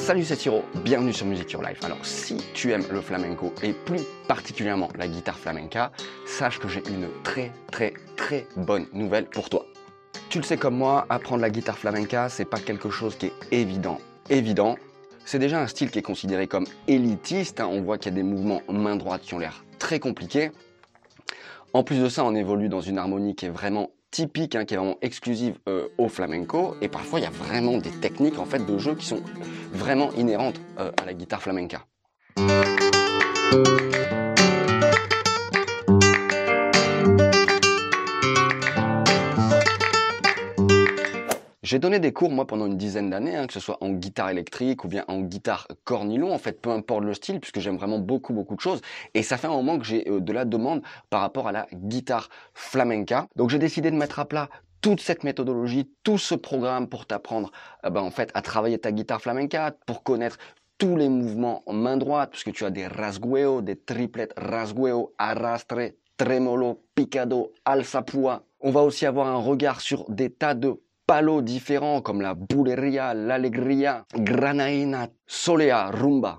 Siro, bienvenue sur Music Your Life. Alors si tu aimes le flamenco et plus particulièrement la guitare flamenca, sache que j'ai une très très très bonne nouvelle pour toi. Tu le sais comme moi, apprendre la guitare flamenca, c'est pas quelque chose qui est évident. Évident, c'est déjà un style qui est considéré comme élitiste. Hein. On voit qu'il y a des mouvements main droite qui ont l'air très compliqués. En plus de ça, on évolue dans une harmonie qui est vraiment typique, hein, qui est vraiment exclusive euh, au flamenco. Et parfois, il y a vraiment des techniques en fait de jeu qui sont vraiment inhérentes euh, à la guitare flamenca. J'ai donné des cours, moi, pendant une dizaine d'années, hein, que ce soit en guitare électrique ou bien en guitare cornilon, en fait, peu importe le style, puisque j'aime vraiment beaucoup, beaucoup de choses. Et ça fait un moment que j'ai euh, de la demande par rapport à la guitare flamenca. Donc, j'ai décidé de mettre à plat toute cette méthodologie, tout ce programme pour t'apprendre, euh, ben, en fait, à travailler ta guitare flamenca, pour connaître tous les mouvements en main droite, puisque tu as des rasgueo, des triplettes rasgueo, arrastre, tremolo, picado, alzapua. On va aussi avoir un regard sur des tas de palos différents comme la buleria, l'alegria, granaina, solea, rumba.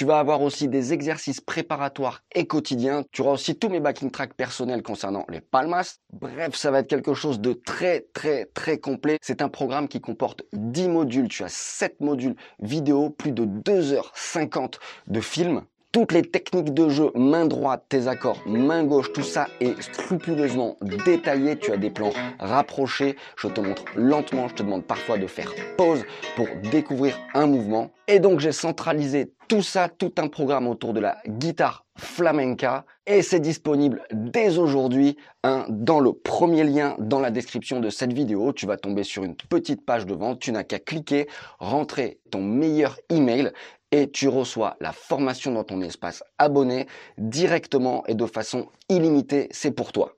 Tu vas avoir aussi des exercices préparatoires et quotidiens. Tu auras aussi tous mes backing tracks personnels concernant les palmas. Bref, ça va être quelque chose de très très très complet. C'est un programme qui comporte 10 modules. Tu as 7 modules vidéo, plus de 2h50 de films toutes les techniques de jeu, main droite, tes accords, main gauche, tout ça est scrupuleusement détaillé. Tu as des plans rapprochés. Je te montre lentement. Je te demande parfois de faire pause pour découvrir un mouvement. Et donc, j'ai centralisé tout ça, tout un programme autour de la guitare flamenca et c'est disponible dès aujourd'hui hein, dans le premier lien dans la description de cette vidéo. Tu vas tomber sur une petite page de vente. Tu n'as qu'à cliquer, rentrer ton meilleur email et tu reçois la formation dans ton espace abonné directement et de façon illimitée. C'est pour toi.